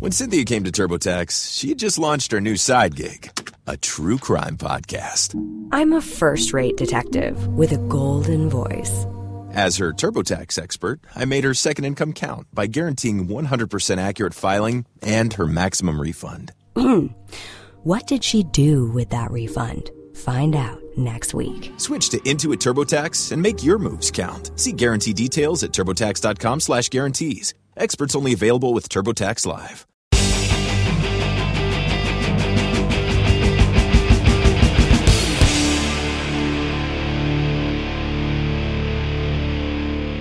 When Cynthia came to TurboTax, she had just launched her new side gig, a true crime podcast. I'm a first rate detective with a golden voice. As her TurboTax expert, I made her second income count by guaranteeing 100% accurate filing and her maximum refund. what did she do with that refund? Find out next week. Switch to Intuit TurboTax and make your moves count. See guarantee details at turbotax.com slash guarantees. Experts only available with TurboTax Live.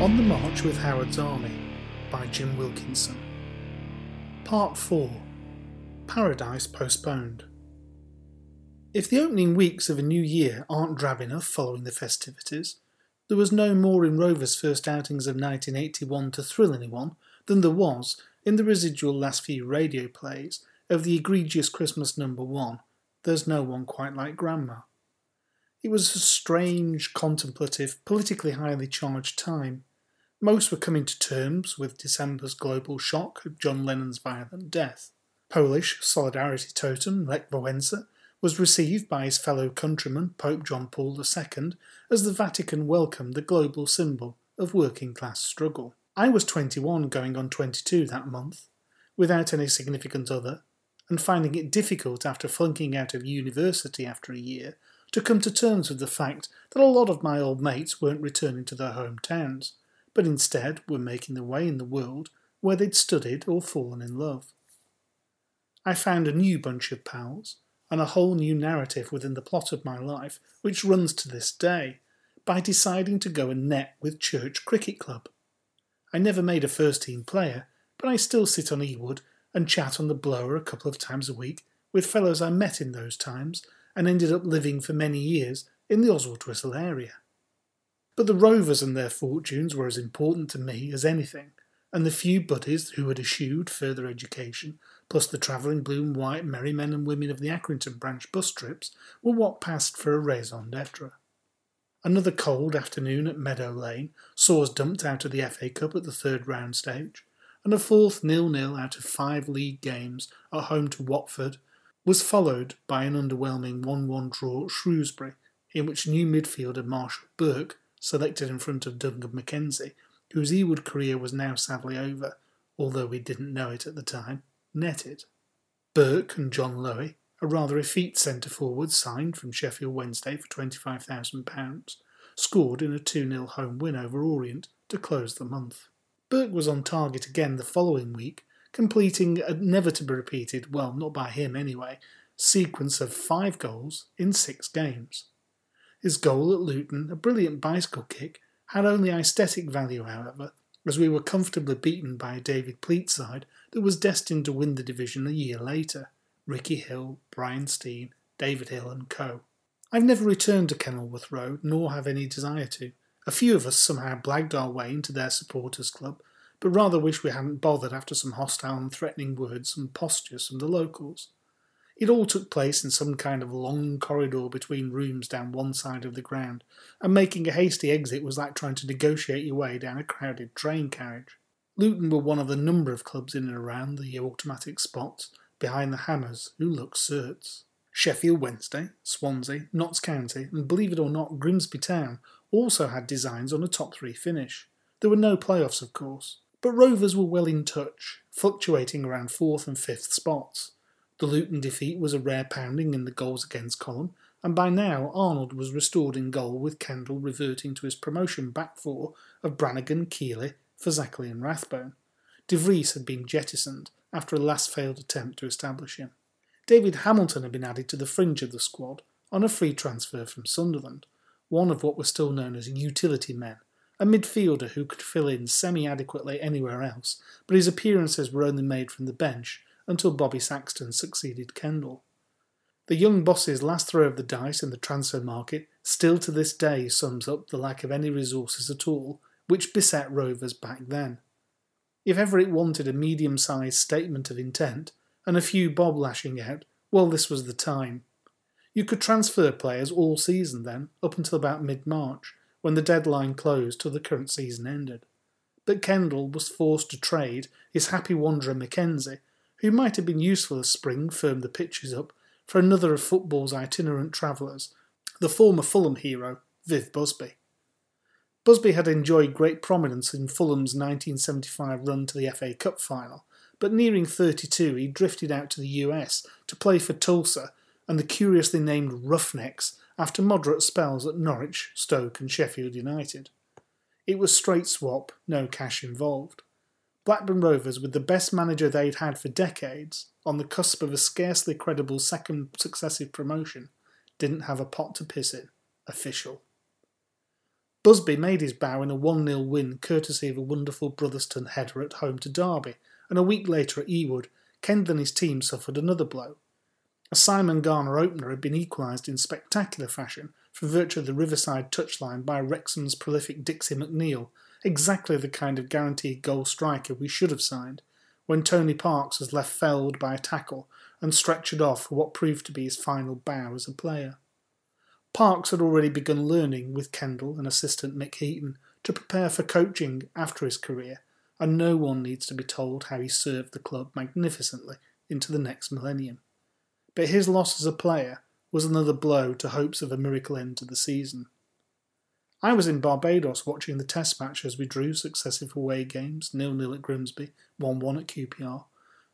On the March with Howard's Army by Jim Wilkinson. Part 4 Paradise Postponed. If the opening weeks of a new year aren't drab enough following the festivities, there was no more in Rover's first outings of 1981 to thrill anyone than there was in the residual last few radio plays of the egregious Christmas number one, There's No One Quite Like Grandma. It was a strange, contemplative, politically highly charged time. Most were coming to terms with December's global shock of John Lennon's violent death. Polish solidarity totem Lech Wałęsa was received by his fellow countryman Pope John Paul II as the Vatican welcomed the global symbol of working class struggle. I was 21 going on 22 that month, without any significant other, and finding it difficult after flunking out of university after a year to come to terms with the fact that a lot of my old mates weren't returning to their hometowns, but instead were making their way in the world where they'd studied or fallen in love. I found a new bunch of pals, and a whole new narrative within the plot of my life, which runs to this day, by deciding to go and net with Church Cricket Club. I never made a first team player, but I still sit on Ewood and chat on the blower a couple of times a week with fellows I met in those times and ended up living for many years in the Oswaldtwistle area. But the Rovers and their fortunes were as important to me as anything, and the few buddies who had eschewed further education plus the travelling blue and white merry men and women of the Accrington branch bus trips, were what passed for a raison d'etre. Another cold afternoon at Meadow Lane saw us dumped out of the FA Cup at the third round stage, and a fourth nil-nil out of five league games at home to Watford was followed by an underwhelming 1-1 draw at Shrewsbury, in which new midfielder Marshall Burke, selected in front of Duncan McKenzie, whose Ewood career was now sadly over, although we didn't know it at the time, netted. Burke and John Lowey, a rather effete centre forward signed from Sheffield Wednesday for £25,000, scored in a 2 0 home win over Orient to close the month. Burke was on target again the following week, completing a never to be repeated, well, not by him anyway, sequence of five goals in six games. His goal at Luton, a brilliant bicycle kick, had only aesthetic value, however, as we were comfortably beaten by a David Pleat side that was destined to win the division a year later Ricky Hill, Brian Stein, David Hill, and co. I've never returned to Kenilworth Road, nor have any desire to. A few of us somehow blagged our way into their supporters' club, but rather wish we hadn't bothered after some hostile and threatening words and postures from the locals. It all took place in some kind of long corridor between rooms down one side of the ground, and making a hasty exit was like trying to negotiate your way down a crowded train carriage. Luton were one of the number of clubs in and around the automatic spots behind the Hammers who looked certs. Sheffield Wednesday, Swansea, Notts County, and believe it or not, Grimsby Town also had designs on a top three finish. There were no playoffs, of course, but Rovers were well in touch, fluctuating around fourth and fifth spots. The Luton defeat was a rare pounding in the goals against column, and by now Arnold was restored in goal with Kendall reverting to his promotion back four of Branagan, Keeley, Fazackerley and Rathbone. De Vries had been jettisoned after a last failed attempt to establish him. David Hamilton had been added to the fringe of the squad on a free transfer from Sunderland, one of what were still known as utility men, a midfielder who could fill in semi adequately anywhere else, but his appearances were only made from the bench until Bobby Saxton succeeded Kendall. The young boss's last throw of the dice in the transfer market still to this day sums up the lack of any resources at all which beset Rovers back then. If ever it wanted a medium sized statement of intent and a few bob lashing out, well, this was the time. You could transfer players all season then, up until about mid March, when the deadline closed till the current season ended. But Kendall was forced to trade his happy wanderer McKenzie, who might have been useful as Spring firmed the pitches up, for another of football's itinerant travellers, the former Fulham hero, Viv Busby. Busby had enjoyed great prominence in Fulham's 1975 run to the FA Cup final, but nearing 32 he drifted out to the US to play for Tulsa and the curiously named Roughnecks after moderate spells at Norwich, Stoke and Sheffield United. It was straight swap, no cash involved. Blackburn Rovers, with the best manager they'd had for decades, on the cusp of a scarcely credible second successive promotion, didn't have a pot to piss in. Official. Busby made his bow in a 1 0 win courtesy of a wonderful Brotherston header at home to Derby, and a week later at Ewood, Kendall and his team suffered another blow. A Simon Garner opener had been equalised in spectacular fashion from virtue of the Riverside touchline by Wrexham's prolific Dixie McNeil, exactly the kind of guaranteed goal striker we should have signed, when Tony Parkes was left felled by a tackle and stretchered off for what proved to be his final bow as a player. Parkes had already begun learning with Kendall and assistant Mick Heaton to prepare for coaching after his career, and no one needs to be told how he served the club magnificently into the next millennium. But his loss as a player was another blow to hopes of a miracle end to the season. I was in Barbados watching the test match as we drew successive away games, nil-nil at Grimsby, 1-1 at QPR.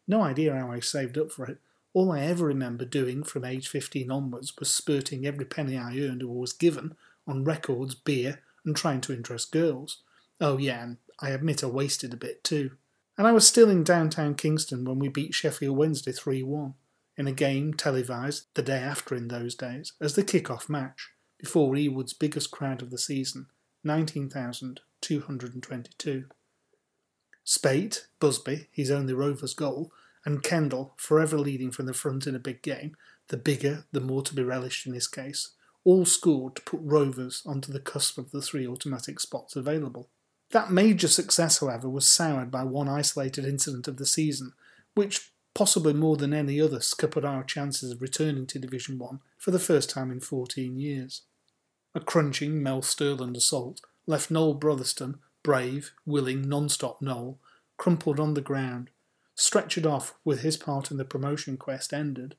No idea how I saved up for it, all I ever remember doing from age 15 onwards was spurting every penny I earned or was given on records, beer, and trying to interest girls. Oh, yeah, and I admit I wasted a bit too. And I was still in downtown Kingston when we beat Sheffield Wednesday 3 1, in a game televised the day after in those days as the kick-off match, before Ewood's biggest crowd of the season 19,222. Speight, Busby, his only Rovers goal, and Kendall, forever leading from the front in a big game, the bigger, the more to be relished in this case, all scored to put Rovers onto the cusp of the three automatic spots available. That major success, however, was soured by one isolated incident of the season, which, possibly more than any other, scuppered our chances of returning to Division 1 for the first time in 14 years. A crunching Mel Sterland assault left Noel Brotherston, brave, willing, non-stop Noel, crumpled on the ground, Stretchered off with his part in the promotion quest ended.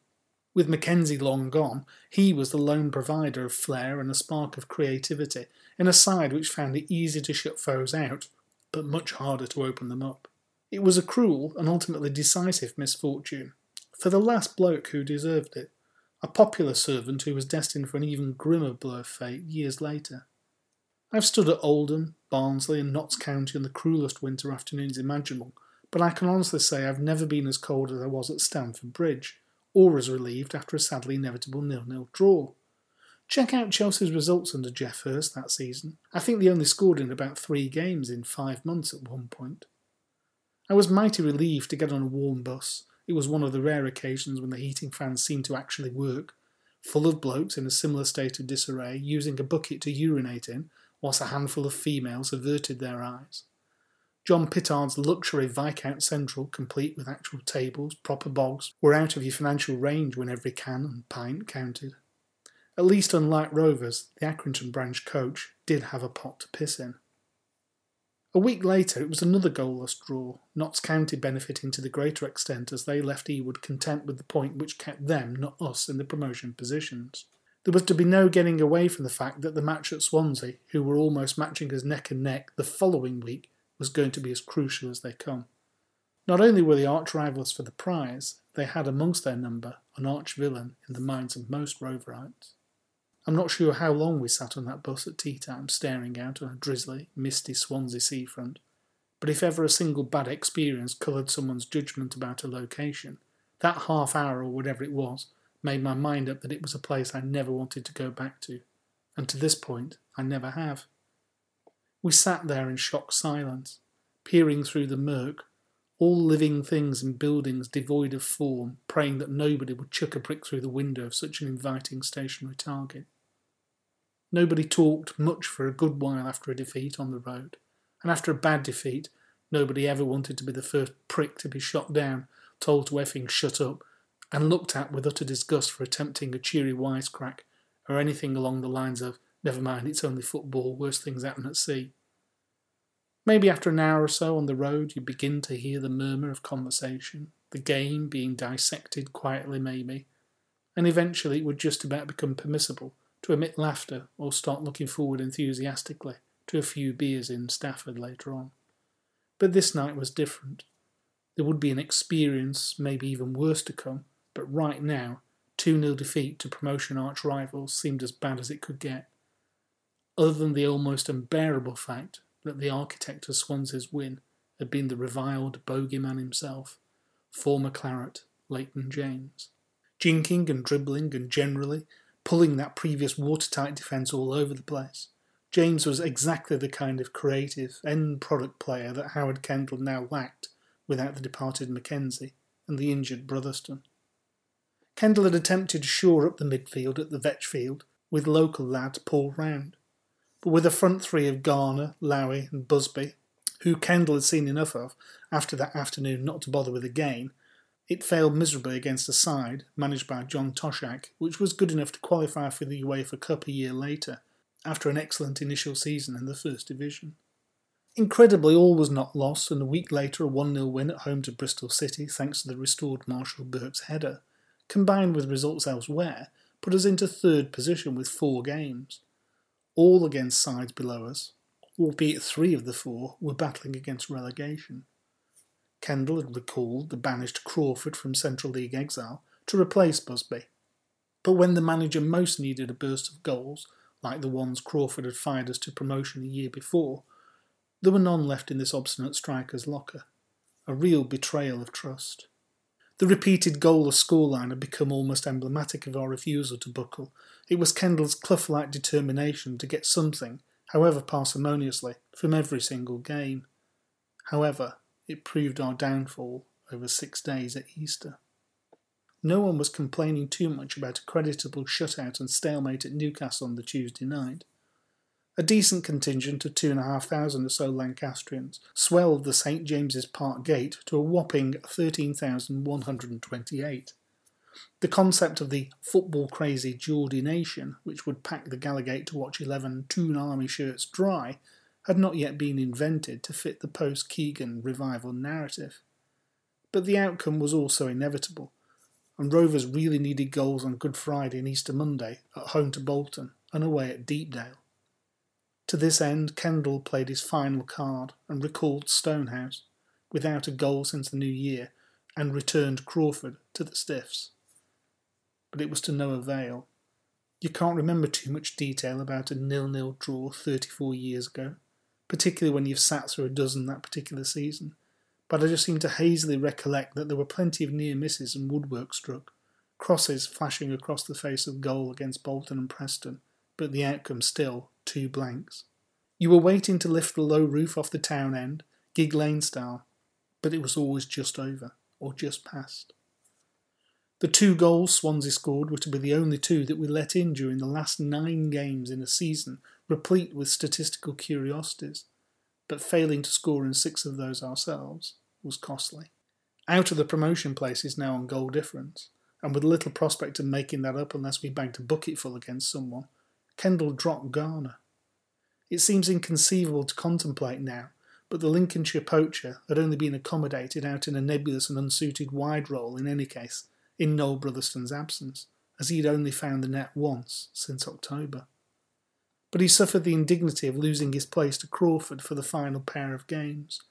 With McKenzie long gone, he was the lone provider of flair and a spark of creativity in a side which found it easy to shut foes out, but much harder to open them up. It was a cruel and ultimately decisive misfortune, for the last bloke who deserved it, a popular servant who was destined for an even grimmer blow of fate years later. I've stood at Oldham, Barnsley, and Notts County on the cruelest winter afternoons imaginable but I can honestly say I've never been as cold as I was at Stamford Bridge, or as relieved after a sadly inevitable nil-nil draw. Check out Chelsea's results under Geoff Hurst that season. I think they only scored in about three games in five months at one point. I was mighty relieved to get on a warm bus. It was one of the rare occasions when the heating fans seemed to actually work, full of blokes in a similar state of disarray, using a bucket to urinate in, whilst a handful of females averted their eyes. John Pittard's luxury Viscount Central, complete with actual tables, proper bogs, were out of your financial range when every can and pint counted. At least unlike Rovers, the Accrington branch coach did have a pot to piss in. A week later, it was another goalless draw, Notts County benefiting to the greater extent as they left Ewood content with the point which kept them, not us, in the promotion positions. There was to be no getting away from the fact that the match at Swansea, who were almost matching us neck and neck the following week, was going to be as crucial as they come. Not only were the arch rivals for the prize, they had amongst their number an arch villain in the minds of most Roverites. I'm not sure how long we sat on that bus at tea time staring out on a drizzly, misty Swansea seafront, but if ever a single bad experience coloured someone's judgment about a location, that half hour or whatever it was made my mind up that it was a place I never wanted to go back to, and to this point I never have. We sat there in shocked silence, peering through the murk, all living things and buildings devoid of form, praying that nobody would chuck a brick through the window of such an inviting stationary target. Nobody talked much for a good while after a defeat on the road, and after a bad defeat, nobody ever wanted to be the first prick to be shot down, told to effing shut up, and looked at with utter disgust for attempting a cheery wisecrack, or anything along the lines of, never mind, it's only football, worse things happen at sea. Maybe after an hour or so on the road, you begin to hear the murmur of conversation, the game being dissected quietly, maybe, and eventually it would just about become permissible to emit laughter or start looking forward enthusiastically to a few beers in Stafford later on. But this night was different. There would be an experience, maybe even worse to come, but right now, 2 0 defeat to promotion arch rivals seemed as bad as it could get. Other than the almost unbearable fact that the architect of Swansea's win had been the reviled bogeyman himself, former Claret, Leighton James. Jinking and dribbling and generally pulling that previous watertight defence all over the place. James was exactly the kind of creative, end product player that Howard Kendall now lacked without the departed McKenzie and the injured Brotherston. Kendall had attempted to shore up the midfield at the Vetch Field with local lad Paul Round, but with a front three of Garner, Lowey, and Busby, who Kendall had seen enough of after that afternoon not to bother with again, it failed miserably against a side managed by John Toshack, which was good enough to qualify for the UEFA Cup a year later, after an excellent initial season in the First Division. Incredibly, all was not lost, and a week later a 1 0 win at home to Bristol City, thanks to the restored Marshall Burke's header, combined with results elsewhere, put us into third position with four games, all against sides below us, albeit three of the four were battling against relegation. Kendall had recalled the banished Crawford from Central League exile to replace Busby. But when the manager most needed a burst of goals, like the ones Crawford had fired us to promotion a year before, there were none left in this obstinate striker's locker. A real betrayal of trust. The repeated goalless scoreline had become almost emblematic of our refusal to buckle. It was Kendall's Clough like determination to get something, however parsimoniously, from every single game. However, it proved our downfall over six days at Easter. No one was complaining too much about a creditable shutout and stalemate at Newcastle on the Tuesday night. A decent contingent of two and a half thousand or so Lancastrians swelled the St James's Park gate to a whopping 13,128. The concept of the football crazy Geordie nation, which would pack the Gallowgate to watch 11 Toon Army shirts dry, had not yet been invented to fit the post Keegan revival narrative. But the outcome was also inevitable, and Rovers really needed goals on Good Friday and Easter Monday at home to Bolton and away at Deepdale. To this end, Kendall played his final card and recalled Stonehouse, without a goal since the new year, and returned Crawford to the Stiffs. But it was to no avail. You can't remember too much detail about a nil-nil draw 34 years ago, particularly when you've sat through a dozen that particular season. But I just seem to hazily recollect that there were plenty of near misses and woodwork struck, crosses flashing across the face of goal against Bolton and Preston, but the outcome still two blanks. You were waiting to lift the low roof off the town end, Gigg Lane style, but it was always just over, or just past. The two goals Swansea scored were to be the only two that we let in during the last nine games in a season replete with statistical curiosities, but failing to score in six of those ourselves was costly. Out of the promotion places now on goal difference, and with little prospect of making that up unless we bagged a bucketful against someone, Kendall dropped Garner. It seems inconceivable to contemplate now, but the Lincolnshire poacher had only been accommodated out in a nebulous and unsuited wide role in any case, in Noel Brotherston's absence, as he had only found the net once since October. but he suffered the indignity of losing his place to Crawford for the final pair of games,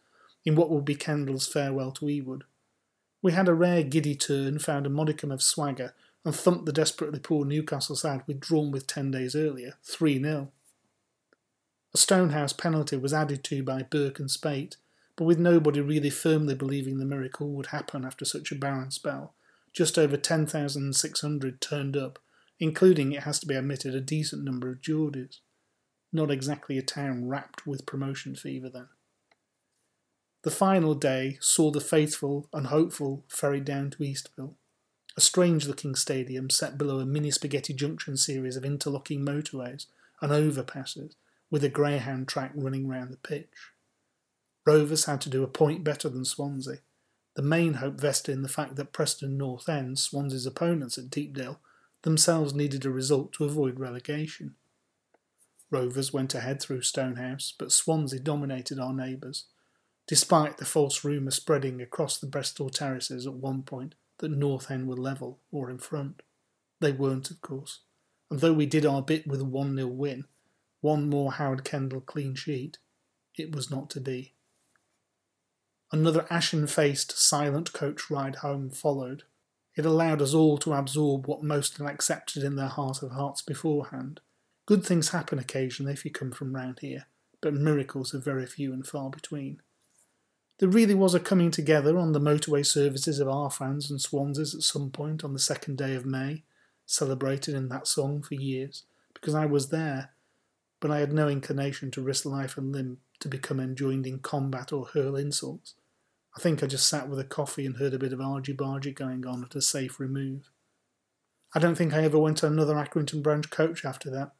in what would be Kendall's farewell to Ewood. We had a rare giddy turn, found a modicum of swagger, and thumped the desperately poor Newcastle side withdrawn with ten days earlier, 3 0. A Stonehouse penalty was added to by Burke and Speight, but with nobody really firmly believing the miracle would happen after such a barren spell, just over 10,600 turned up, including, it has to be admitted, a decent number of Geordies. Not exactly a town wrapped with promotion fever then. The final day saw the faithful and hopeful ferried down to Eastville, a strange looking stadium set below a mini spaghetti junction series of interlocking motorways and overpasses, with a greyhound track running round the pitch. Rovers had to do a point better than Swansea. The main hope vested in the fact that Preston North End, Swansea's opponents at Deepdale, themselves needed a result to avoid relegation. Rovers went ahead through Stonehouse, but Swansea dominated our neighbours, despite the false rumour spreading across the Bristol terraces at one point that North End were level or in front. They weren't, of course, and though we did our bit with a 1 0 win, one more Howard Kendall clean sheet, it was not to be. Another ashen faced, silent coach ride home followed. It allowed us all to absorb what most had accepted in their heart of hearts beforehand. Good things happen occasionally if you come from round here, but miracles are very few and far between. There really was a coming together on the motorway services of our fans and Swanseas at some point on the second day of May, celebrated in that song for years, because I was there but I had no inclination to risk life and limb to become enjoined in combat or hurl insults. I think I just sat with a coffee and heard a bit of argy bargy going on at a safe remove. I don't think I ever went to another Accrington branch coach after that.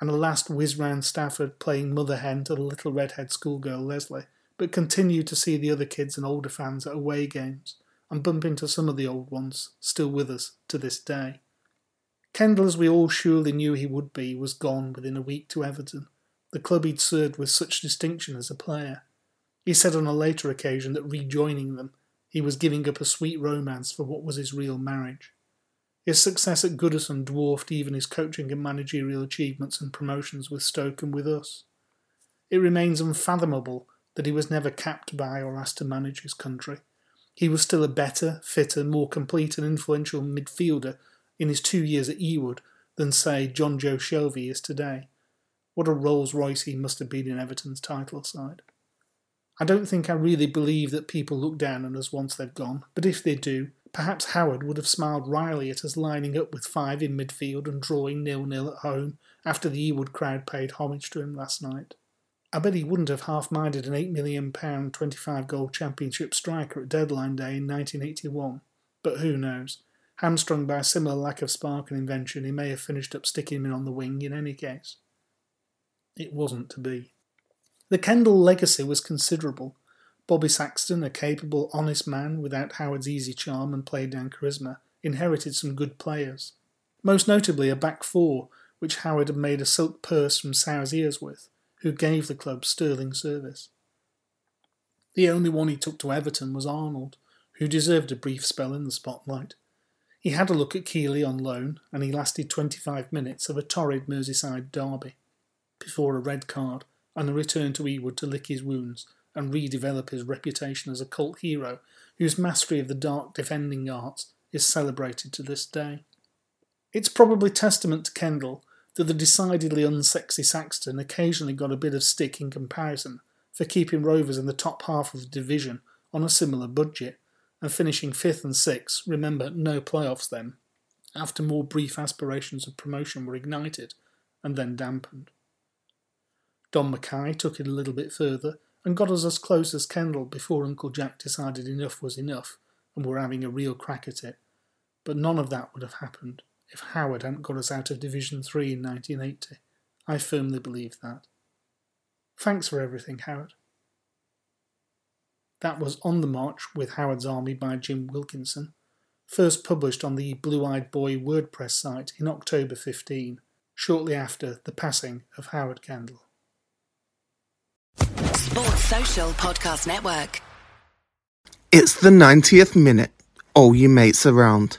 And a last whiz round Stafford playing mother hen to the little redhead schoolgirl Leslie, but continued to see the other kids and older fans at away games and bump into some of the old ones still with us to this day. Kendall, as we all surely knew he would be, was gone within a week to Everton, the club he'd served with such distinction as a player. He said on a later occasion that rejoining them, he was giving up a sweet romance for what was his real marriage. His success at Goodison dwarfed even his coaching and managerial achievements and promotions with Stoke and with us. It remains unfathomable that he was never capped by or asked to manage his country. He was still a better, fitter, more complete and influential midfielder in his two years at Ewood than, say, Jonjo Shelvey is today. What a Rolls Royce he must have been in Everton's title side. I don't think I really believe that people look down on us once they've gone, but if they do, perhaps Howard would have smiled wryly at us lining up with five in midfield and drawing nil-nil at home after the Ewood crowd paid homage to him last night. I bet he wouldn't have half minded an £8 million, 25 goal championship striker at deadline day in 1981, but who knows? Hamstrung by a similar lack of spark and invention, he may have finished up sticking him on the wing in any case. It wasn't to be. The Kendall legacy was considerable. Bobby Saxton, a capable, honest man without Howard's easy charm and played down charisma, inherited some good players. Most notably a back four, which Howard had made a silk purse from sow's ears with, who gave the club sterling service. The only one he took to Everton was Arnold, who deserved a brief spell in the spotlight. He had a look at Keeley on loan, and he lasted 25 minutes of a torrid Merseyside derby, before a red card and a return to Ewood to lick his wounds and redevelop his reputation as a cult hero whose mastery of the dark defending arts is celebrated to this day. It's probably testament to Kendall that the decidedly unsexy Saxton occasionally got a bit of stick in comparison for keeping Rovers in the top half of the division on a similar budget and finishing fifth and sixth, remember, no playoffs then, after more brief aspirations of promotion were ignited and then dampened. Don Mackay took it a little bit further and got us as close as Kendall before Uncle Jack decided enough was enough and we're having a real crack at it. But none of that would have happened if Howard hadn't got us out of Division 3 in 1980. I firmly believe that. Thanks for everything, Howard. That was On the March with Howard's Army by Jim Wilkinson, first published on the Blue Eyed Boy WordPress site in October 15, shortly after the passing of Howard Kendall. Sports Social Podcast Network. It's the 90th minute. All your mates around.